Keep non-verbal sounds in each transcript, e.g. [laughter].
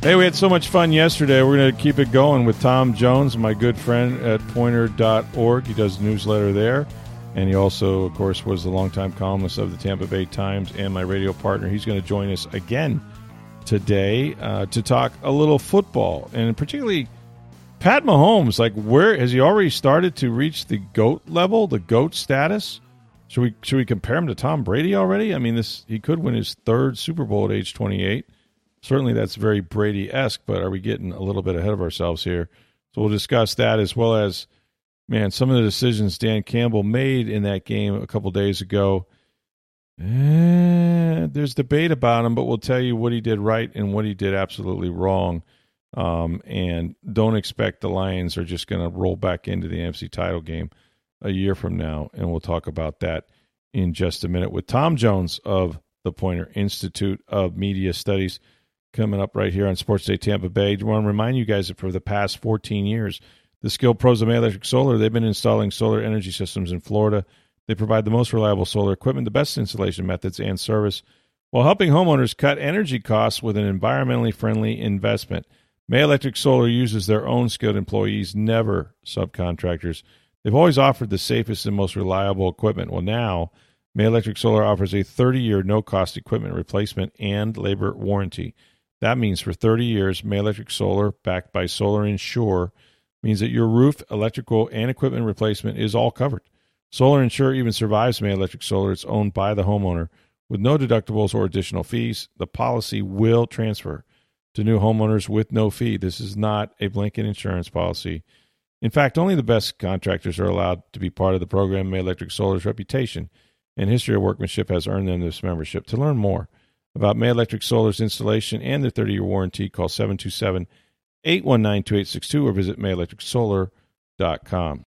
Hey, we had so much fun yesterday. We're going to keep it going with Tom Jones, my good friend at poynter.org. He does newsletter there. And he also, of course, was the longtime columnist of the Tampa Bay Times and my radio partner. He's going to join us again today uh, to talk a little football and particularly Pat Mahomes. Like, where has he already started to reach the goat level, the goat status? Should we should we compare him to Tom Brady already? I mean, this he could win his third Super Bowl at age twenty eight. Certainly, that's very Brady esque. But are we getting a little bit ahead of ourselves here? So we'll discuss that as well as man some of the decisions Dan Campbell made in that game a couple days ago. Eh, there's debate about him, but we'll tell you what he did right and what he did absolutely wrong. Um, and don't expect the Lions are just going to roll back into the NFC title game a year from now. And we'll talk about that in just a minute with Tom Jones of the Poynter Institute of Media Studies coming up right here on Sports Day Tampa Bay. I want to remind you guys that for the past 14 years, the skilled pros of May Electric Solar, they've been installing solar energy systems in Florida. They provide the most reliable solar equipment, the best installation methods, and service while helping homeowners cut energy costs with an environmentally friendly investment. May Electric Solar uses their own skilled employees, never subcontractors. They've always offered the safest and most reliable equipment. Well, now, May Electric Solar offers a 30 year no cost equipment replacement and labor warranty. That means for 30 years, May Electric Solar, backed by Solar Insure, means that your roof, electrical, and equipment replacement is all covered. Solar Insure even survives May Electric Solar. It's owned by the homeowner with no deductibles or additional fees. The policy will transfer to new homeowners with no fee. This is not a blanket insurance policy. In fact, only the best contractors are allowed to be part of the program. May Electric Solar's reputation and history of workmanship has earned them this membership. To learn more about May Electric Solar's installation and their 30 year warranty, call 727 819 2862 or visit mayelectricsolar.com.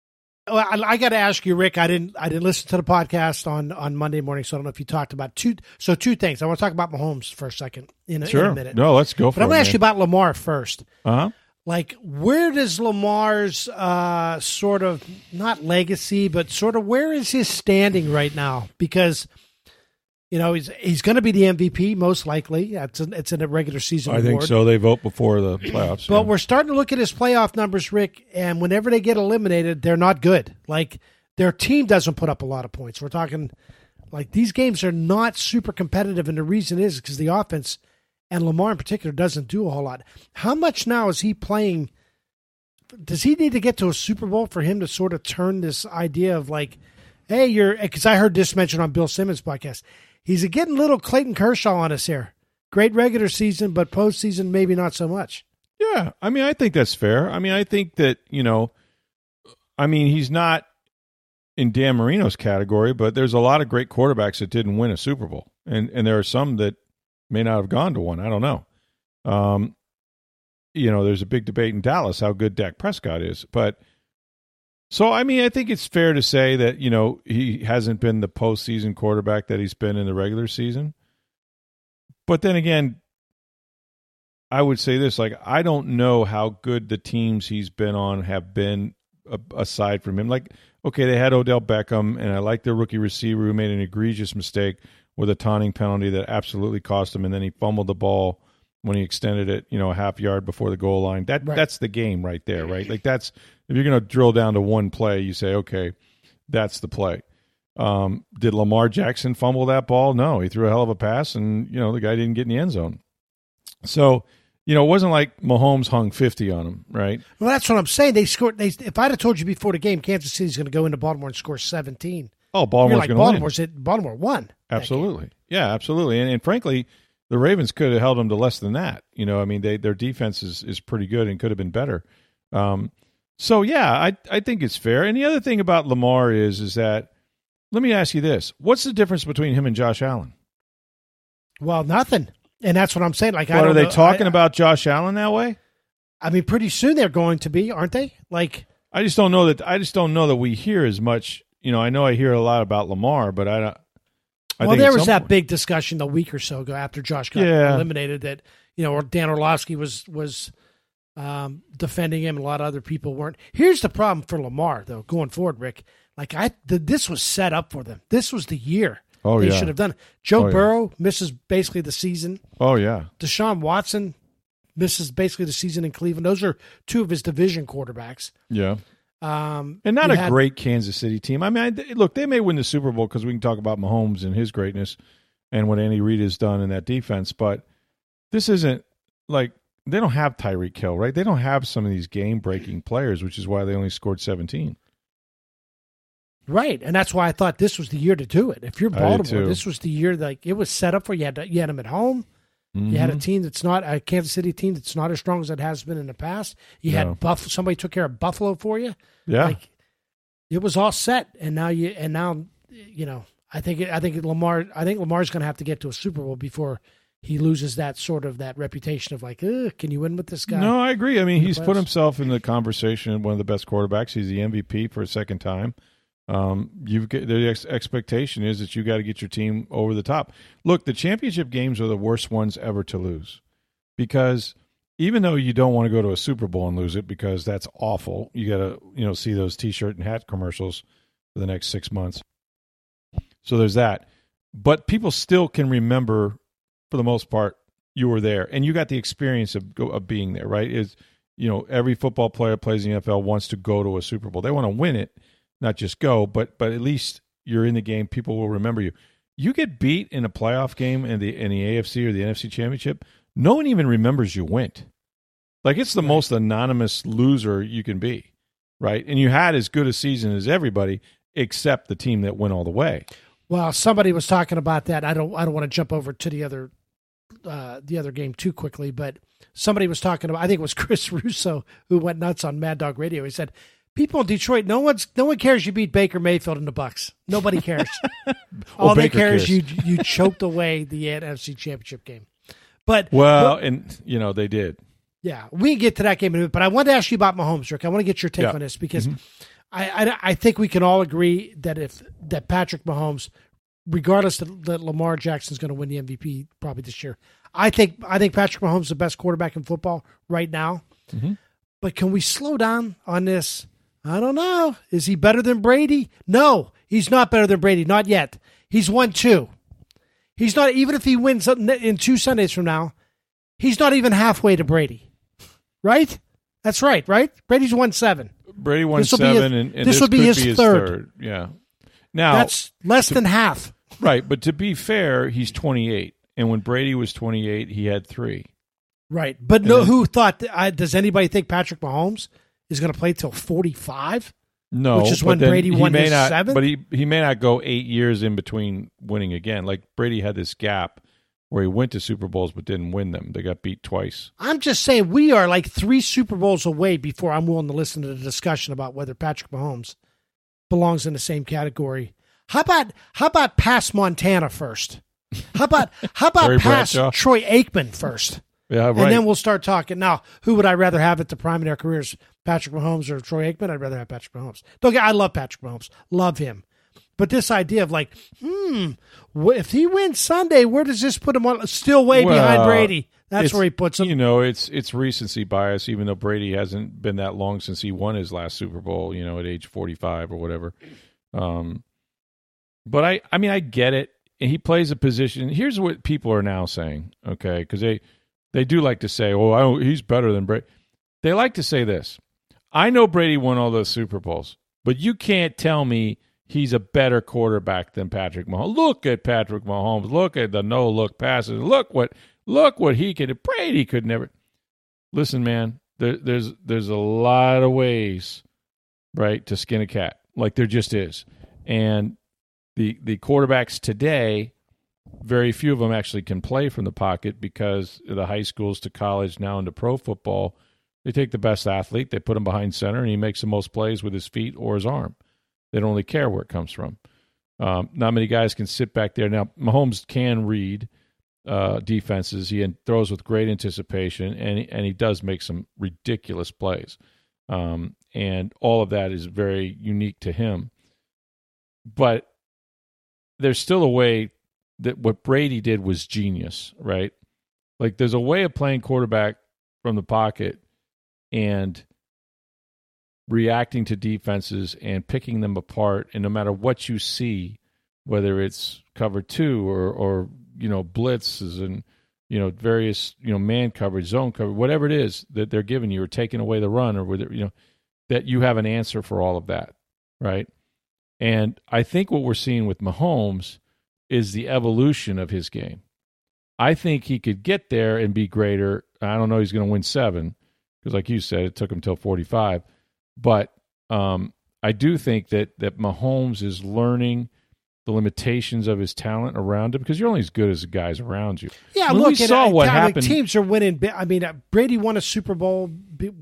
Well, I, I got to ask you, Rick. I didn't. I didn't listen to the podcast on on Monday morning, so I don't know if you talked about two. So two things. I want to talk about Mahomes for a second in a, Sure. in a minute. No, let's go for but I'm going to ask you about Lamar first. Uh huh. Like, where does Lamar's uh, sort of not legacy, but sort of where is his standing right now? Because you know he's he's going to be the MVP most likely. It's a, it's in a regular season. I think so. They vote before the playoffs. But yeah. we're starting to look at his playoff numbers, Rick, and whenever they get eliminated, they're not good. Like their team doesn't put up a lot of points. We're talking like these games are not super competitive, and the reason is because the offense and Lamar in particular doesn't do a whole lot. How much now is he playing? Does he need to get to a Super Bowl for him to sort of turn this idea of like, hey, you're because I heard this mentioned on Bill Simmons' podcast. He's getting little Clayton Kershaw on us here. Great regular season, but postseason maybe not so much. Yeah, I mean, I think that's fair. I mean, I think that you know, I mean, he's not in Dan Marino's category, but there's a lot of great quarterbacks that didn't win a Super Bowl, and and there are some that may not have gone to one. I don't know. Um, you know, there's a big debate in Dallas how good Dak Prescott is, but so I mean, I think it's fair to say that you know he hasn't been the postseason quarterback that he's been in the regular season. But then again, I would say this: like, I don't know how good the teams he's been on have been aside from him. Like, okay, they had Odell Beckham, and I like their rookie receiver who made an egregious mistake with a taunting penalty that absolutely cost him, and then he fumbled the ball when he extended it, you know, a half yard before the goal line. That Right. that's the game right there, right? Like that's if you're going to drill down to one play, you say, okay, that's the play. Um, did Lamar Jackson fumble that ball? No, he threw a hell of a pass, and you know the guy didn't get in the end zone. So, you know, it wasn't like Mahomes hung fifty on him, right? Well, that's what I'm saying. They scored. They if I'd have told you before the game, Kansas City's going to go into Baltimore and score 17. Oh, Baltimore's like going to win. Baltimore's it. Baltimore won. Absolutely, yeah, absolutely. And, and frankly, the Ravens could have held them to less than that. You know, I mean, they their defense is is pretty good and could have been better. Um, so yeah, I I think it's fair. And the other thing about Lamar is is that let me ask you this: What's the difference between him and Josh Allen? Well, nothing, and that's what I'm saying. Like, I don't are they know- talking I- about Josh Allen that way? I mean, pretty soon they're going to be, aren't they? Like, I just don't know that. I just don't know that we hear as much. You know, I know I hear a lot about Lamar, but I don't. I well, there was that point- big discussion a week or so ago after Josh got Yeah. eliminated that you know, or Dan Orlovsky was was um, defending him, and a lot of other people weren't. Here's the problem for Lamar though, going forward, Rick. Like I, the, this was set up for them. This was the year Oh they yeah. should have done it. Joe Oh, yeah. Burrow misses basically the season. Oh yeah. Deshaun Watson misses basically the season in Cleveland. Those are two of his division quarterbacks. Yeah. Um, And not a had- great Kansas City team. I mean, I, look, they may win the Super Bowl because we can talk about Mahomes and his greatness and what Andy Reid has done in that defense. But this isn't like they don't have Tyreek Hill, right? They don't have some of these game breaking players, which is why they only scored 17. Right, and that's why I thought this was the year to do it. If you're Baltimore, this was the year like it was set up for you. Had you had them at home. You had a Mhm. team that's not a Kansas City team that's not as strong as it has been in the past. You No. had Buff. Somebody took care of Buffalo for you. yeah. Like it was all set, and now you and now you know. I think I think Lamar. I think Lamar's going to have to get to a Super Bowl before he loses that sort of that reputation of like, can you win with this guy? No, I agree. I mean, he's put himself in the conversation. Of one of the best quarterbacks. He's the MVP for a second time. Um, you've got, the ex- expectation is that you got to get your team over the top. Look, the championship games are the worst ones ever to lose because even though you don't want to go to a Super Bowl and lose it because that's awful, you got to you know see those T-shirt and hat commercials for the next six months. So there's that, but people still can remember, for the most part, you were there and you got the experience of of being there. Right? Is you know every football player plays in the NFL wants to go to a Super Bowl. They want to win it, not just go, but but at least you're in the game. People will remember you. You get beat in a playoff game in the in the AFC or the NFC Championship. No one even remembers you went. Like it's the most anonymous loser you can be, right? And you had as good a season as everybody except the team that went all the way. Well, somebody was talking about that. I don't. I don't want to jump over to the other, uh, the other game too quickly. But somebody was talking about. I think it was [laughs] Chris Russo who went nuts on Mad Dog Radio. He said, "People in Detroit, no one's, no one cares you beat Baker Mayfield in the Bucs. Nobody cares. [laughs] All they Baker care is you you choked away the NFC Championship game." But Well, and you know they did. yeah, we can get to that game in a minute, but I want to ask you about Mahomes, Rick. I want to get your take Yeah. Mm-hmm. on this because I, I I think we can all agree that if that Patrick Mahomes, regardless that, that Lamar is going to win the MVP probably this year, I think I think Patrick Mahomes is the best quarterback in football right now. Mm-hmm. But can we slow down on this? I don't know. Is he better than Brady? No, he's not better than Brady. Not yet. He's won two. He's not even if he wins in two Sundays from now. He's not even halfway to Brady. Right? That's right. Right? Brady's won seven. Brady won This'll seven, and, and this this would be his be his third. third. Yeah. Now That's less than half. right, but to be fair, he's 28, and when Brady was 28, he had three. Right. But no, then- who thought? I, does anybody think Patrick Mahomes is going to play till forty-five? No, Which is when Brady won his not, seventh? But he he may not go eight years in between winning again. Like Brady had this gap where he went to Super Bowls but didn't win them. They got beat twice. I'm just saying we are like three Super Bowls away before I'm willing to listen to the discussion about whether Patrick Mahomes belongs in the same category. How about how about past Montana first? How about how about [laughs] Bradshaw? Troy Aikman first? Yeah, right. And then we'll start talking. Now, who would I rather have at the prime of their careers, Patrick Mahomes or Troy Aikman? I'd rather have Patrick Mahomes. Don't get, I love Patrick Mahomes, love him. But this idea of like, hmm, if he wins Sunday, where does this put him on? Still way behind Brady. That's where he puts him. You know, it's it's recency bias. Even though Brady hasn't been that long since he won his last Super Bowl, you know, at age forty five or whatever. Um, but I, I mean, I get it. He plays a position. Here's what people are now saying, okay? Because they they do like to say, "Oh, I don't, he's better than Brady." They like to say this. I know Brady won all those Super Bowls, but you can't tell me he's a better quarterback than Patrick Mahomes. Look at Patrick Mahomes. Look at the no look passes. Look what look what he could. Brady could never. Listen, man. There, there's there's a lot of ways, right, to skin a cat. Like there just is, and the the quarterbacks today, very few of them actually can play from the pocket because the high schools to college now into pro football. They take the best athlete, they put him behind center, and he makes the most plays with his feet or his arm. They don't really care where it comes from. Um, not many guys can sit back there. Now, Mahomes can read. uh, defenses. He throws with great anticipation, and he, and he does make some ridiculous plays. Um, and all of that is very unique to him. But there's still a way that what Brady did was genius, right? Like there's a way of playing quarterback from the pocket and reacting to defenses and picking them apart. And no matter what you see, whether it's cover two or, or you know, blitzes and, you know, various, you know, man coverage, zone coverage, whatever it is that they're giving you or taking away the run or whether, you know, that you have an answer for all of that, right? And I think what we're seeing with Mahomes is the evolution of his game. I think he could get there and be greater. I don't know he's going to win seven because, like you said, it took him till 45. But um, I do think that that Mahomes is learning the limitations of his talent around him because you're only as good as the guys around you. Yeah, when look, we saw at, what happened. Teams are winning. I mean, uh, Brady won a Super Bowl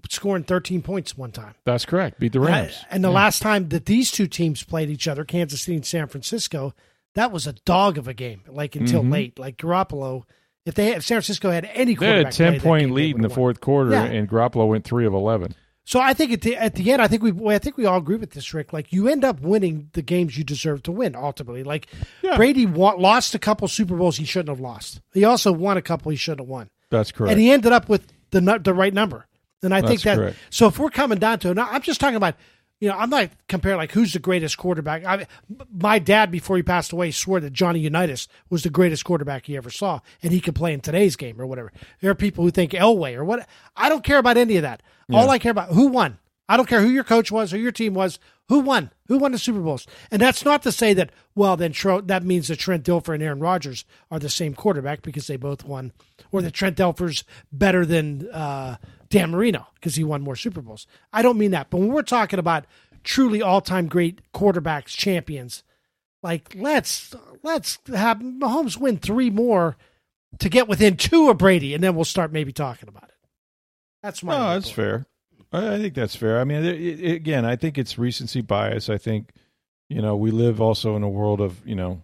scoring 13 points one time. That's correct. Beat the Rams. and the yeah. last time that these two teams played each other, Kansas City and San Francisco, that was a dog of a game. Like until mm-hmm. late, like Garoppolo. If they if San Francisco had any, they had a ten point lead in the fourth quarter, yeah. and Garoppolo went three of eleven. So I think at the, at the end, I think we I think we all agree with this, Rick. Like you end up winning the games you deserve to win. Ultimately, like yeah. Brady wa- lost a couple Super Bowls he shouldn't have lost. He also won a couple he shouldn't have won. That's correct. And he ended up with the the right number. And I That's think that. Correct. So if we're coming down to it, I'm just talking about. You know, I'm not comparing like who's the greatest quarterback. I, my dad, before he passed away, swore that Johnny Unitas was the greatest quarterback he ever saw, and he could play in today's game or whatever. There are people who think Elway or what. I don't care about any of that. Yeah. All I care about who won. I don't care who your coach was, who your team was, who won, who won the Super Bowls. And that's not to say that, well, then that means that Trent Dilfer and Aaron Rodgers are the same quarterback because they both won, or that Trent Dilfer's better than uh, Dan Marino because he won more Super Bowls. I don't mean that. But when we're talking about truly all time great quarterbacks, champions, like let's let's have Mahomes win three more to get within two of Brady, and then we'll start maybe talking about it. That's my. Oh, that's fair. I think that's fair. I mean, again, I think it's recency bias. I think, you know, we live also in a world of, you know,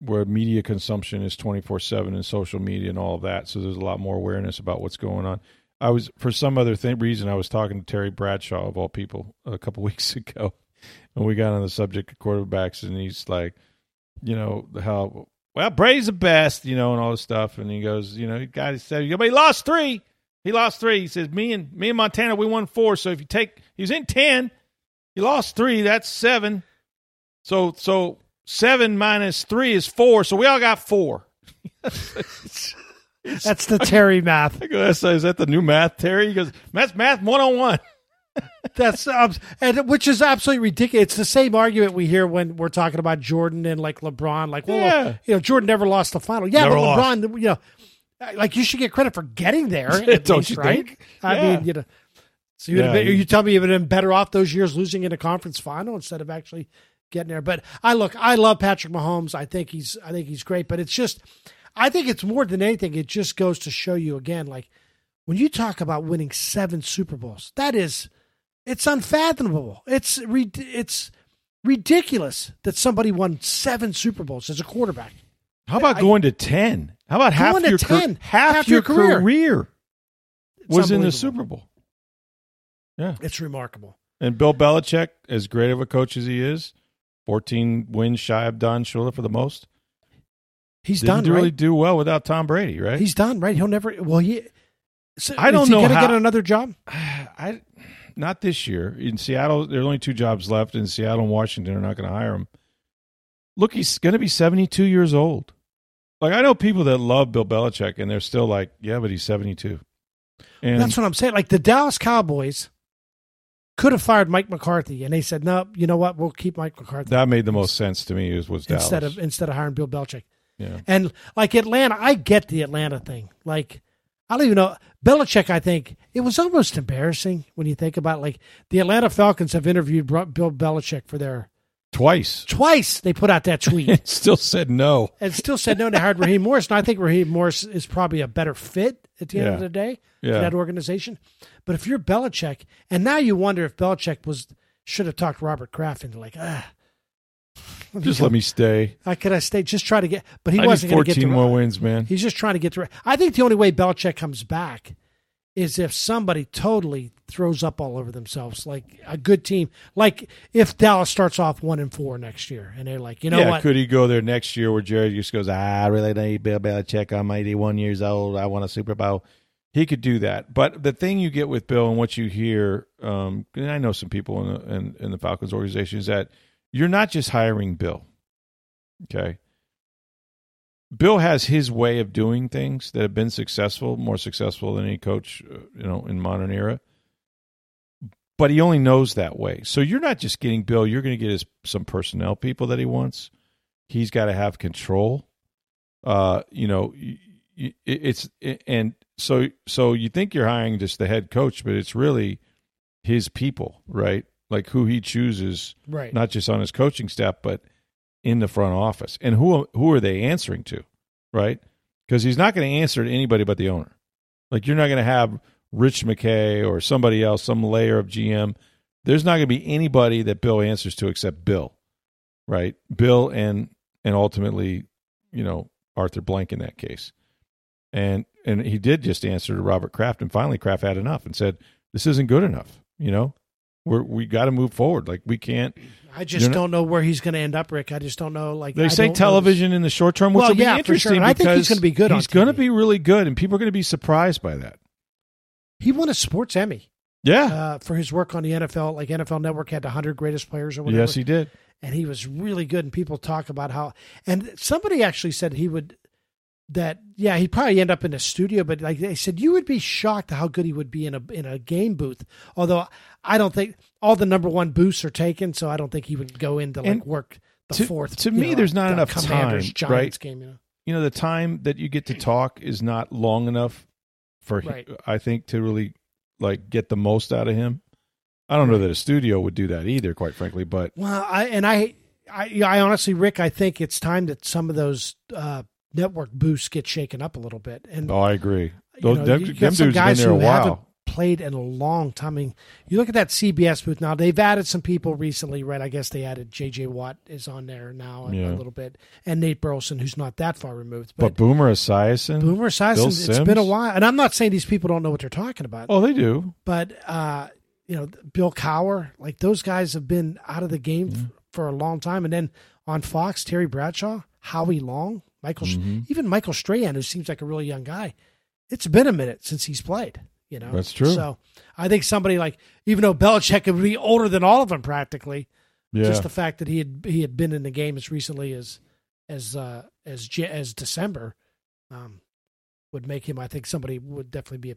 where media consumption is 24 7 and social media and all of that. So there's a lot more awareness about what's going on. I was, for some other reason, I was talking to Terry Bradshaw, of all people, a couple [laughs] weeks ago. And we got on the subject of quarterbacks, and he's like, you know, how, well, Brady's the best, you know, and all this stuff. And he goes, you know, he got, he said, but he lost three. He lost three. He says, "Me and me and Montana, we won four. So if you take, he was in ten. He lost three. That's seven. So so seven minus three is four. So we all got four. [laughs] that's the Terry math. I go, is that the new math, Terry? He goes, that's math one on one. That's um, and which is absolutely ridiculous. It's the same argument we hear when we're talking about Jordan and like LeBron. Like, well, yeah. you know, Jordan never lost the final. Yeah, never but lost. LeBron, you know, Uh, like you should get credit for getting there. [laughs] Don't least, you right? think? I Yeah. mean, you know. So you, Yeah, been, you tell me you would have been better off those years losing in a conference final instead of actually getting there. But I look, I love Patrick Mahomes. I think he's, I think he's great. But it's just, I think it's more than anything. It just goes to show you again, like when you talk about winning seven Super Bowls, that is, it's unfathomable. It's re- it's ridiculous that somebody won seven Super Bowls as a quarterback. How about I- going to ten? How about half Going your 10, half, half your, career. career, was in the. Super Bowl? Yeah, It's remarkable. and Bill Belichick, as great of a coach as he is, fourteen wins shy of Don Shula for the most. He's done, really right? do well without Tom Brady, right? He's done, right? He'll never. Well, he. So I don't is he know gonna how- get another job. [sighs] I not this year in Seattle. There are only two jobs left in Seattle and Washington. Are not going to hire him. Look, he's going to be seventy-two years old. Like I know people that love Bill Belichick, and they're still like, "Yeah, but he's seventy-two. And That's what I'm saying. Like the Dallas Cowboys could have fired Mike McCarthy, and they said, "No, you know what? We'll keep Mike McCarthy that made the most sense to me. Was was Dallas instead of instead of hiring Bill Belichick." yeah. And like Atlanta, I get the Atlanta thing. Like I don't even know Belichick. I think it was almost embarrassing when you think about like the Atlanta Falcons have interviewed Bill Belichick for their twice. twice. They put out that tweet. [laughs] Still said no. and still said no to hired Raheem Morris. And I think Raheem Morris is probably a better fit at the end Yeah. of the day Yeah. for that organization. But if you're Belichick, and now you wonder if Belichick was should have talked Robert Kraft into like, ah, Just let me stay. How could I stay? Just try to get. But he I wasn't going to get 14 more wins, man. He's just trying to get through. I think the only way Belichick comes back is if somebody totally throws up all over themselves, like a good team. Like if Dallas starts off one and four next year, and they're like, you know yeah, what? could he go there next year where Jerry just goes, I really need Bill Belichick. I'm 81 years old. I want a Super Bowl. He could do that. But the thing you get with Bill and what you hear, um, and I know some people in the, in, in the Falcons organization, is that you're not just hiring Bill. Okay. Bill has his way of doing things that have been successful, more successful than any coach, uh, you know, in modern era. But he only knows that way. So you're not just getting Bill. You're going to get his some personnel people that he wants. He's got to have control. Uh, you know, it's and so so you think you're hiring just the head coach, but it's really his people, right? Like who he chooses, right? Not just on his coaching staff, but in the front office. And who who are they answering to, right? Because he's not going to answer to anybody but the owner. Like you're not going to have Rich McKay or somebody else, some layer of GM. There's not going to be anybody that Bill answers to except Bill, right? Bill and and ultimately, you know, Arthur Blank in that case. And and he did just answer to Robert Kraft, and finally Kraft had enough and said, "This isn't good enough." You know, we're we got to move forward. Like we can't. I just don't know where he's going to end up, Rick. I just don't know. Like they I say, television in the short term, which well, will be yeah, interesting. Sure. I think he's going to be good. He's going to be really good, and people are going to be surprised by that. He won a sports Emmy. Yeah, uh, for his work on the NFL, like NFL Network had the hundred greatest players or whatever. Yes, he did, and he was really good. And people talk about how. And somebody actually said he would that yeah he'd probably end up in a studio but like they said you would be shocked how good he would be in a in a game booth although i don't think all the number one booths are taken so i don't think he would go into like and work the to, fourth to me know, there's not the enough Commanders, time Giants right game you know? you know the time that you get to talk is not long enough for right. i think to really like get the most out of him i don't know that a studio would do that either quite frankly but well i and i I, I honestly, Rick, I think it's time that some of those uh, network boosts get shaken up a little bit. And oh, I agree. Those, know, them, you them dudes guys been there a while. Played in a long time. I mean, you look at that CBS booth now. They've added some people recently, right? I guess they added J.J. Watt is on there now a, Yeah. a little bit, and Nate Burleson, who's not that far removed. But, But Boomer Esiason, Boomer Esiason, it's been a while, and I'm not saying these people don't know what they're talking about, Oh, they do. but uh, you know, Bill Cowher, like those guys have been out of the game f- for a long time, and then on Fox, Terry Bradshaw, Howie Long, Michael, Mm-hmm. even Michael Strahan, who seems like a really young guy. It's been a minute since he's played. You know, That's true. So I think somebody like, even though Belichick would be older than all of them practically, Yeah. just the fact that he had he had been in the game as recently as as uh, as as December um, would make him. I think somebody would definitely be a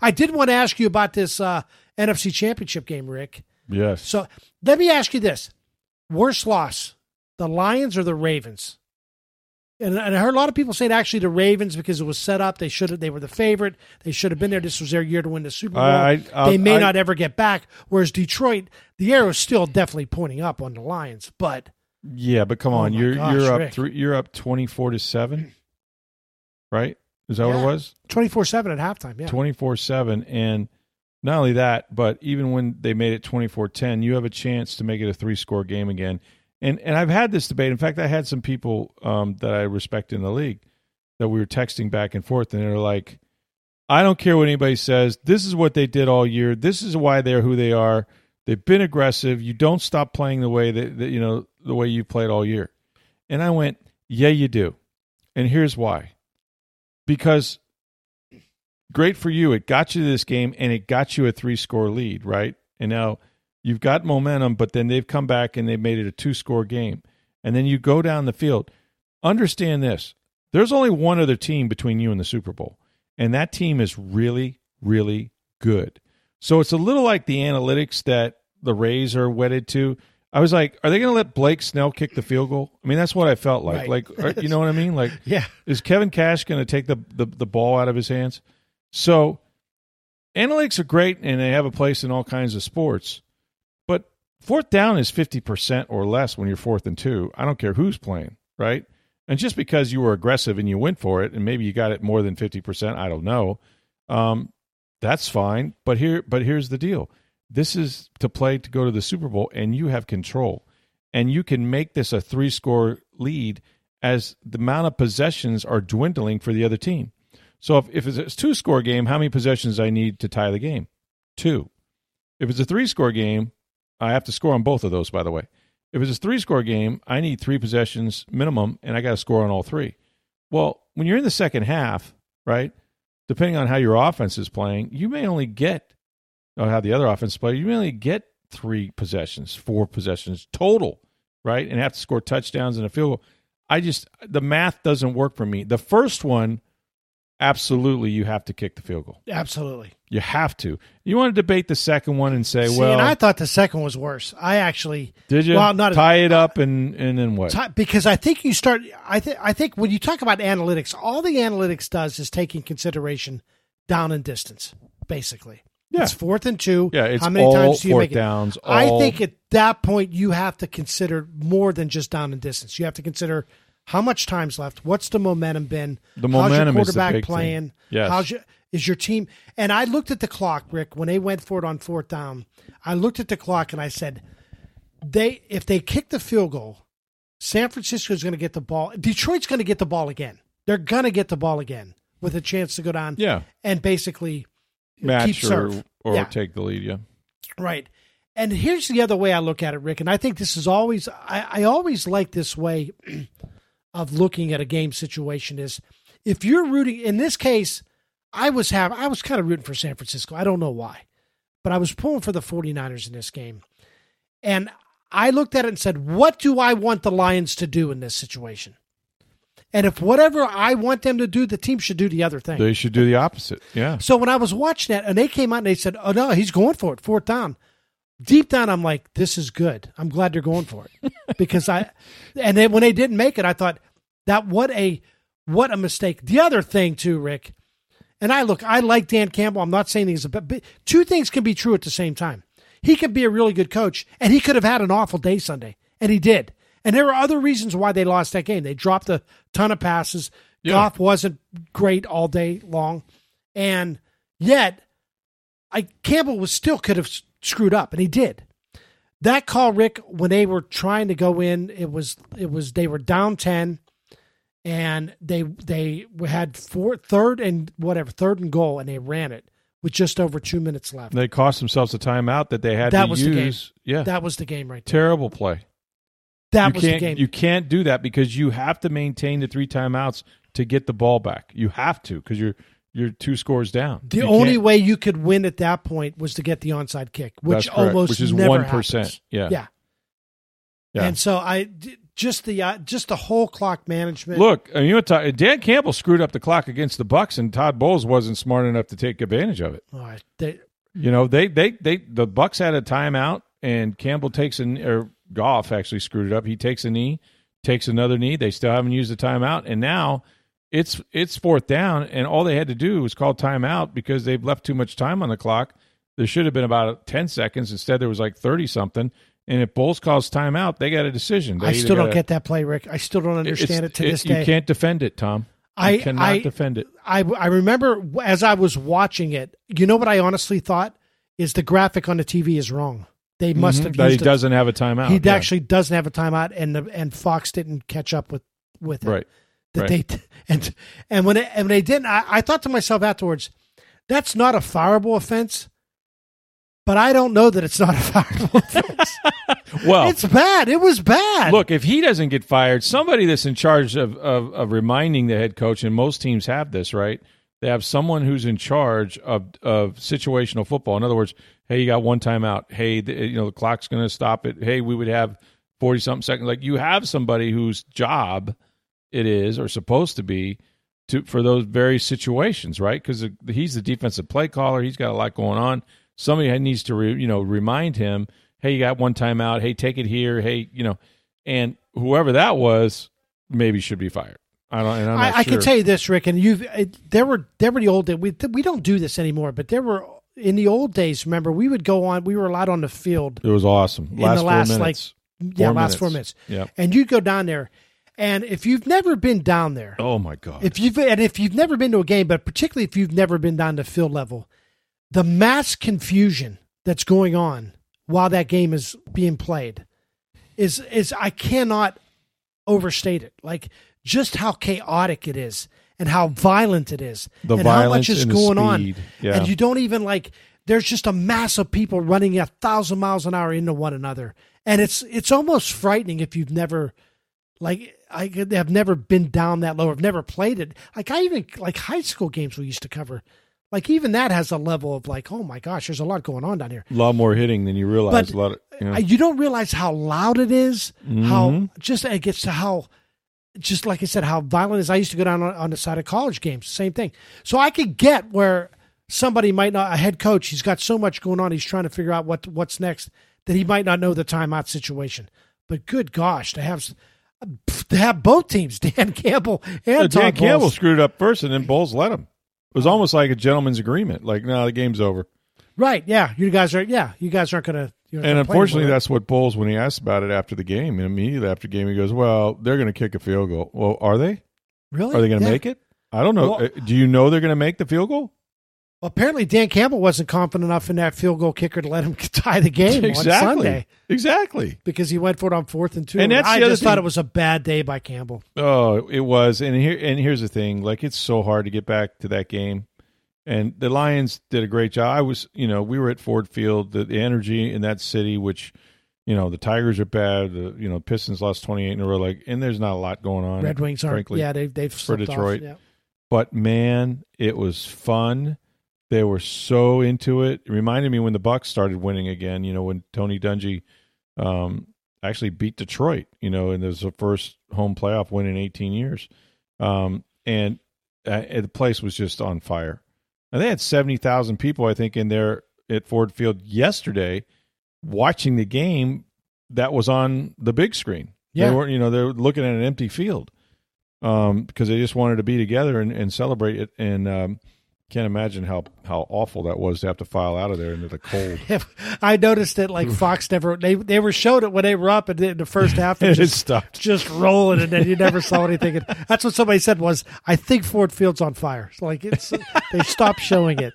I did want to ask you about this uh, NFC Championship game, Rick. Yes. So let me ask you this: worst loss, the Lions or the Ravens? And, and I heard a lot of people saying actually the Ravens because it was set up. They should have. They were the favorite. They should have been there. This was their year to win the Super Bowl. I- I- they may I- not ever get back. Whereas Detroit, the arrow is still definitely pointing up on the Lions. But Yeah, but come Oh on, my you're gosh, you're up Rick. three, you're up twenty four to seven, right? Is that what it was? twenty four seven at halftime. Yeah, Twenty four seven, and not only that, but even when they made it 24-10, you have a chance to make it a three score game again. And and I've had this debate. In fact, I had some people um, that I respect in the league that we were texting back and forth, and they're like, "I don't care what anybody says. This is what they did all year. This is why they're who they are. They've been aggressive. You don't stop playing the way that, that you know the way you played all year." And I went, "Yeah, you do." And here's why. Because great for you. It got you this game and it got you a three score lead, right? And now you've got momentum, but then they've come back and they've made it a two score game. And then you go down the field. Understand this there's only one other team between you and the Super Bowl, and that team is really, really good. So it's a little like the analytics that the Rays are wedded to. I was like, are they going to let Blake Snell kick the field goal? I mean, that's what I felt like. Right. Like, are- you know what I mean? Like, [laughs] Yeah. is Kevin Cash going to take the, the the ball out of his hands? So analytics are great and they have a place in all kinds of sports. But fourth down is 50% or less when you're fourth and 2. I don't care who's playing, right? And just because you were aggressive and you went for it and maybe you got it more than 50%, I don't know. Um, that's fine, but here but here's the deal. This is to play to go to the Super Bowl and you have control. And you can make this a three-score lead as the amount of possessions are dwindling for the other team. So if, if it's a two score game, how many possessions I need to tie the game? Two. If it's a three score game, I have to score on both of those, by the way. If it's a three score game, I need three possessions minimum, and I got to score on all three. Well, when you're in the second half, right, depending on how your offense is playing, you may only get, or how the other offense play, you only get three possessions, four possessions total, right, and have to score touchdowns and a field goal. I just, the math doesn't work for me. The first one, absolutely you have to kick the field goal. Absolutely. You have to. You want to debate the second one and say, See, well, and I thought the second was worse. I actually did you well, not tie it uh, up and and then what? Because I think you start. I think I think when you talk about analytics, all the analytics does is take in consideration down and distance. Basically, Yeah. it's fourth and two. Yeah, it's how many all times do you fourth make it? downs, I all- think at that point you have to consider more than just down and distance. You have to consider how much time's left. What's the momentum been? The How's momentum your is the quarterback big thing. playing? Yes. How's your is your team? And I looked at the clock, Rick, when they went for it on fourth down. I looked at the clock and I said, they if they kick the field goal, San Francisco's going to get the ball. Detroit's going to get the ball again. They're going to get the ball again with a chance to go down. Yeah. and basically Match or or Yeah. take the lead. Yeah, Right. And here's the other way I look at it, Rick, and I think this is always I, I always like this way [clears throat] of looking at a game situation is if you're rooting in this case, I was have I was kind of rooting for San Francisco. I don't know why. But I was pulling for the 49ers in this game. And I looked at it and said, what do I want the Lions to do in this situation? And if whatever I want them to do, the team should do the other thing. they should do the opposite. Yeah, So when I was watching that, and they came out and they said, "Oh no, he's going for it, fourth down." Deep down, I'm like, "This is good. I'm glad they're going for it," [laughs] because I. And then when they didn't make it, I thought that what a what a mistake. The other thing too, Rick, and I look, I like Dan Campbell. I'm not saying he's a but but two things can be true at the same time. He could be a really good coach, and he could have had an awful day Sunday, and he did. And there were other reasons why they lost that game. They dropped a ton of passes. Yeah. Goff wasn't great all day long, and yet, I Campbell was still could have screwed up, and he did. That call, Rick, when they were trying to go in, it was it was they were down ten, and they they had four third and whatever third and goal, and they ran it with just over two minutes left. they cost themselves a timeout that they had That to was the game. use. Yeah, That was the game right there. terrible play. That you was the can't game. you can't do that because you have to maintain the three timeouts to get the ball back. You have to because you're you're two scores down. The You only can't- way you could win at that point was to get the onside kick, which That's almost which is 1%. Yeah. yeah. Yeah. And so I just the uh, just the whole clock management. Look, I mean, you know, Dan Campbell screwed up the clock against the Bucs, and Todd Bowles wasn't smart enough to take advantage of it. All right, they, You know, they they they the Bucs had a timeout, and Campbell takes an or Goff actually screwed it up. He takes a knee, takes another knee. They still haven't used the timeout, and now it's it's fourth down, and all they had to do was call timeout because they've left too much time on the clock. There should have been about ten seconds. Instead, there was like thirty something. And if Bowles calls timeout, they got a decision. They I still don't get that play, Rick. I still don't understand it to this day. You can't defend it, Tom. You I- cannot I- defend it. I I remember as I was watching it. You know what I honestly thought is the graphic on the TV is wrong. They must Mhm. have that he doesn't have a timeout. he yeah. actually doesn't have a timeout, and the, and Fox didn't catch up with with it. right. that Right. they and and when it, and when they didn't, I, I thought to myself afterwards, that's not a fireable offense. But I don't know that it's not a [laughs] fireable offense. [laughs] Well, it's bad. It was bad. Look, if he doesn't get fired, somebody that's in charge of, of, of reminding the head coach, and most teams have this, right? They have someone who's in charge of, of situational football. In other words, hey, you got one timeout. Hey, the, you know the clock's going to stop it. Hey, we would have forty something seconds. Like you have somebody whose job it is or supposed to be to for those very situations, right? Because he's the defensive play caller. He's got a lot going on. somebody needs to re, you know remind him, hey, you got one timeout. Hey, take it here. Hey, you know, and whoever that was maybe should be fired. I don't. I, not I sure. can tell you this, Rick, and you've it, there were there were the old days. We we don't do this anymore, but there were in the old days. Remember, we would go on. We were allowed on the field. it was awesome. Last the last, four like, minutes. yeah, Four last four minutes. Yeah, And you'd go down there, and if you've never been down there, Oh my god. if you've and if you've never been to a game, but particularly if you've never been down to field level, the mass confusion that's going on while that game is being played is is I cannot overstate it. Like just how chaotic it is and how violent it is The and how much is going on. Yeah. And you don't even like there's just a mass of people running a thousand miles an hour into one another. And it's it's almost frightening if you've never like I have never been down that low. I've never played it. Like I even like high school games we used to cover. Like even that has a level of like, oh my gosh, there's a lot going on down here. a lot more hitting than you realize. But a lot of, you know. You don't realize how loud it is, how Mhm. just it gets to how, just like I said, how violent is I used to go down on, on the side of college games, same thing. So I could get where somebody might not, a head coach, he's got so much going on, he's trying to figure out what what's next that he might not know the timeout situation. But good gosh, to have to have both teams, [laughs] Dan Campbell and Uh, Dan Campbell screwed up first, and then Bowles let him. It was almost like a gentleman's agreement. Like, no, the game's over. right? Yeah, you guys are. Yeah, you guys aren't going to. And unfortunately, that's what Bowles, when he asked about it after the game, and immediately after the game, he goes, "Well, they're going to kick a field goal. Well, are they? really Are they going to Yeah. make it? I don't know. Well- Uh, Do you know they're going to make the field goal? Well, apparently, Dan Campbell wasn't confident enough in that field goal kicker to let him [laughs] tie the game on exactly. Sunday Exactly. because he went for it on fourth and two. And that's I the other just thought it was a bad day by Campbell. Oh, it was. And here and here's the thing. Like it's so hard to get back to that game. And the Lions did a great job. I was, you know, we were at Ford Field. The, the energy in that city, which, you know, the Tigers are bad. The you know Pistons lost twenty eight in a row. Like, and there's not a lot going on. Red Wings aren't. frankly. yeah, they've they've off. Detroit. Yeah. But man, it was fun. They were so into it. It reminded me when the Bucs started winning again. You know, when Tony Dungy um, actually beat Detroit. You know, and it was the first home playoff win in 18 years. Um, and uh, the place was just on fire. And they had 70,000 people, I think, in there at Ford Field yesterday watching the game that was on the big screen. Yeah. They weren't, you know, they were looking at an empty field um, because they just wanted to be together and, and celebrate it. And um, can't imagine how, how awful that was to have to file out of there into the cold. [laughs] I noticed that like Fox never they they were showed it when they were up in the, in the first half [laughs] it just stopped. just rolling and then you never saw anything. And [laughs] that's what somebody said was I think Ford Field's on fire. It's like it's they stopped showing it.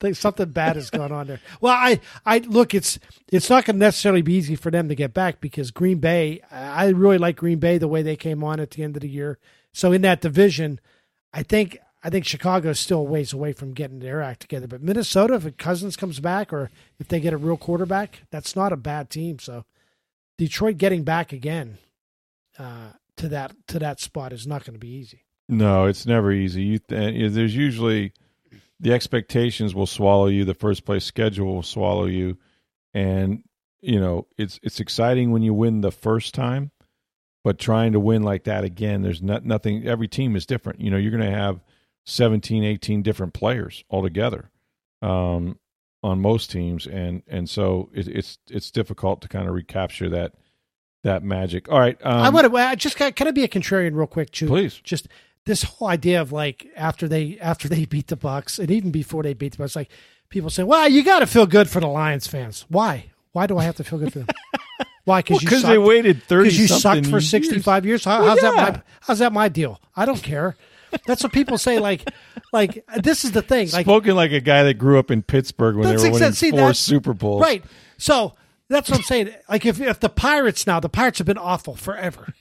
Think something bad has gone on there. Well, I I look it's it's not going to necessarily be easy for them to get back because Green Bay. I really like Green Bay the way they came on at the end of the year. So in that division, I think I think Chicago is still a ways away from getting their act together. But Minnesota, if Cousins comes back or if they get a real quarterback, that's not a bad team. So Detroit getting back again uh, to that to that spot is not going to be easy. No, it's never easy. You th- there's usually the expectations will swallow you. The first place schedule will swallow you, and you know it's it's exciting when you win the first time, but trying to win like that again, there's not nothing. Every team is different. You know, you're going to have 17, 18 different players altogether um, on most teams, and and so it, it's it's difficult to kind of recapture that that magic. All right, um, I want to I just can, can I be a contrarian real quick, Chew? Please. Just this whole idea of like after they after they [laughs] beat the Bucs and even before they beat the Bucs, like people say, "Well, you got to feel good for the Lions fans." Why? Why do I have to feel good for them? [laughs] Why? Because you because they waited thirty. because you sucked for 65 years. How, Well, how's that my how's that my deal? I don't care. That's what people say. Like, like this is the thing. Like, Spoken like a guy that grew up in Pittsburgh when they were winning see, four Super Bowls. right? So that's what I'm saying. Like, if if the Pirates now, the Pirates have been awful forever,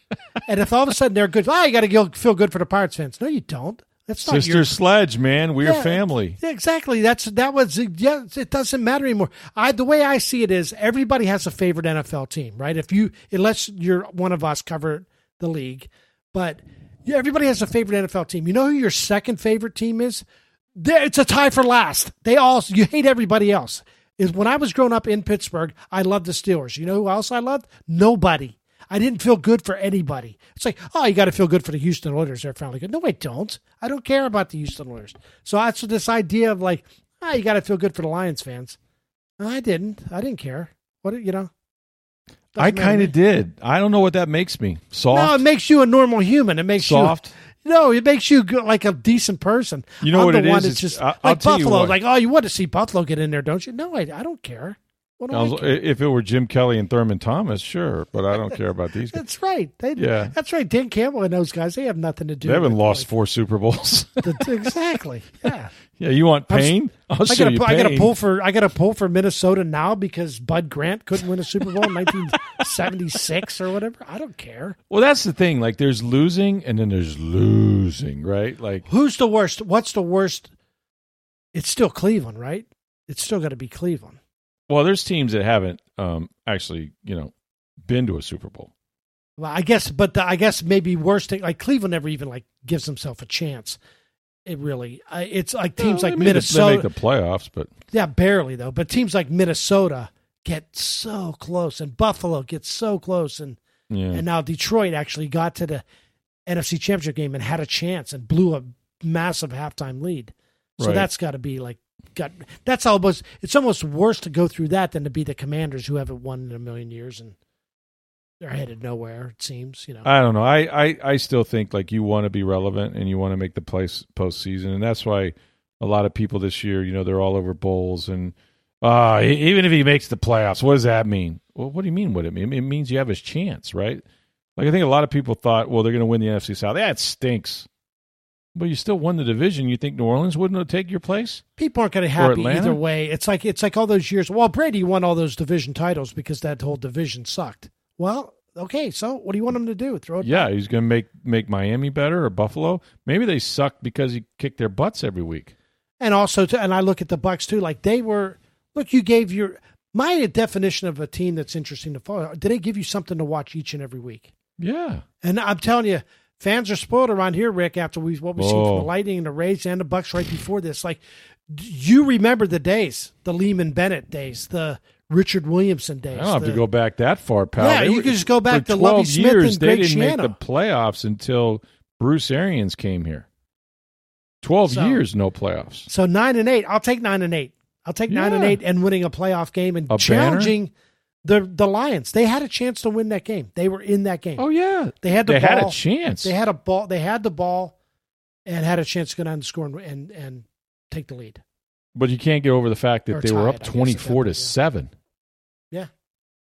and if all of a sudden they're good, ah, you got to feel good for the Pirates fans. No, you don't. That's not Sister your Sledge, man. We're Yeah, family. Exactly. That's that was yeah. It doesn't matter anymore. I the way I see it is everybody has a favorite NFL team, right? If you unless you're one of us cover the league, but yeah, everybody has a favorite NFL team. You know who your second favorite team is? There, it's a tie for last. They all you hate everybody else. Is when I was growing up in Pittsburgh, I loved the Steelers. You know who else I loved? Nobody. I didn't feel good for anybody. It's like, oh, you got to feel good for the Houston Oilers. They're finally good. No, I don't. I don't care about the Houston Oilers. So that's this idea of like, ah, you got to feel good for the Lions fans. I didn't. I didn't care. What you know? I Doesn't to kind of did. I don't know what that makes me. Soft. No, it makes you a normal human. It makes Soft. you no. It makes you like a decent person. You know I'm what the it one is? It's- just I- like Buffalo. Like, oh, you want to see Buffalo get in there, don't you? No, I, I don't care. What do I I was- if it were Jim Kelly and Thurman Thomas, sure, but I don't care about these [laughs] guys. That's right. They, Yeah. that's right. Dan Campbell and those guys, they have nothing to do. They haven't lost like, four Super Bowls. [laughs] the- exactly. Yeah. [laughs] yeah, you want pain? I'll I show got you pain. I got to pull for I got to pull for Minnesota now because Bud Grant couldn't win a Super Bowl in 1976 or whatever. I don't care. Well, that's the thing. Like, there's losing, and then there's losing, right? Like, Who's the worst? What's the worst? It's still Cleveland, right? It's still got to be Cleveland. Well, there's teams that haven't um, actually, you know, been to a Super Bowl. Well, I guess, but the, I guess maybe worst thing, like Cleveland never even like gives himself a chance. It really, it's like teams like the- Minnesota. they make the playoffs, but Yeah, barely though. But teams like Minnesota get so close, and Buffalo gets so close, and yeah, and now Detroit actually got to the NFC Championship game and had a chance and blew a massive halftime lead. So Right. that's got to be like got that's almost it's almost worse to go through that than to be the Commanders who haven't won in a million years and they're headed nowhere. It seems you know. I don't know. I, I, I still think like you want to be relevant and you want to make the place postseason, and that's why a lot of people this year, you know, they're all over Bowles and uh, even if he makes the playoffs, what does that mean? Well, what do you mean? What it mean? It means you have his chance, right? Like I think a lot of people thought, well, they're going to win the NFC South. that stinks, but you still won the division. You think New Orleans wouldn't take your place? People aren't going to be happy either way. It's like it's like all those years. Well, Brady won all those division titles because that whole division sucked. Well, okay, so what do you want him to do? Throw it Yeah, he's going to make make Miami better or Buffalo. Maybe they sucked because he kicked their butts every week. and also to, and I look at the Bucs too. Like they were. Look, you gave your my definition of a team that's interesting to follow. Did they give you something to watch each and every week? Yeah. And I'm telling you, fans are spoiled around here, Rick. After we what we've seen from Oh. the Lightning and the Rays and the Bucs right before this, like you remember the days, the Leeman Bennett days, the Richard Williamson days. I don't have the- to go back that far, pal. Yeah, They you could just go back to Lovie 12 Smith years, and they didn't make the playoffs until Bruce Arians came here. 12 So- years, no playoffs. So nine and eight. I'll take nine and eight. I'll take nine and eight and winning a playoff game and A banner? The the Lions. They had a chance to win that game. They were in that game. Oh, yeah. They had the they ball. had a chance. They had a ball. They had the ball, and had a chance to go down and score and and, and take the lead. but you can't get over the fact that Or they were up at 24 to yeah. 7. Yeah.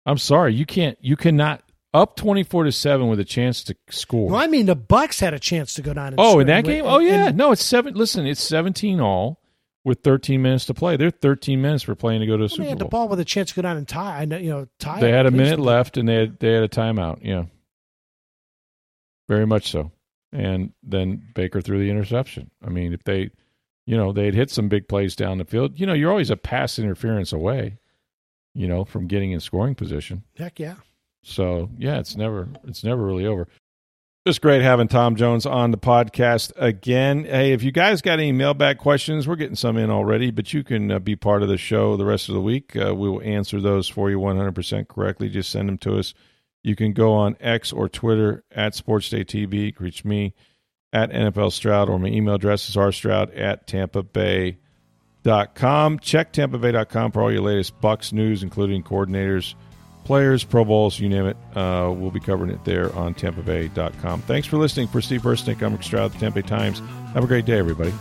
I'm sorry. You can't, you cannot, up 24 to 7 with a chance to score. No, I mean the Bucs had a chance to go down. and Oh, in that and game? Oh, yeah. and- no, it's seven. Listen, it's 17 all with 13 minutes to play. They're 13 minutes for playing to go to a well, Super they had the ball with a chance to go down and tie. I know, you know, tie. They had a minute left and they had, they had a timeout. Yeah. Very much so. And then Baker threw the interception. I mean, if they, you know, they'd hit some big plays down the field, you know, you're always a pass interference away, you know, from getting in scoring position. Heck yeah. So yeah, it's never it's never really over. It's great having Tom Jones on the podcast again. Hey, if you guys got any mailbag questions, we're getting some in already, but you can uh, be part of the show the rest of the week. Uh, we will answer those for you 100% correctly. Just send them to us. You can go on X or Twitter at SportsDayTV. Reach me at NFL Stroud, or my email address is rstroud at tampa bay dot com. Check tampabay.com for all your latest Bucs news, including coordinators, players, Pro Bowls, you name it. Uh, we'll be covering it there on TampaBay.com. Thanks for listening. For Steve Burstnick, I'm Rick Stroud, the Tampa Bay Times. Have a great day, everybody.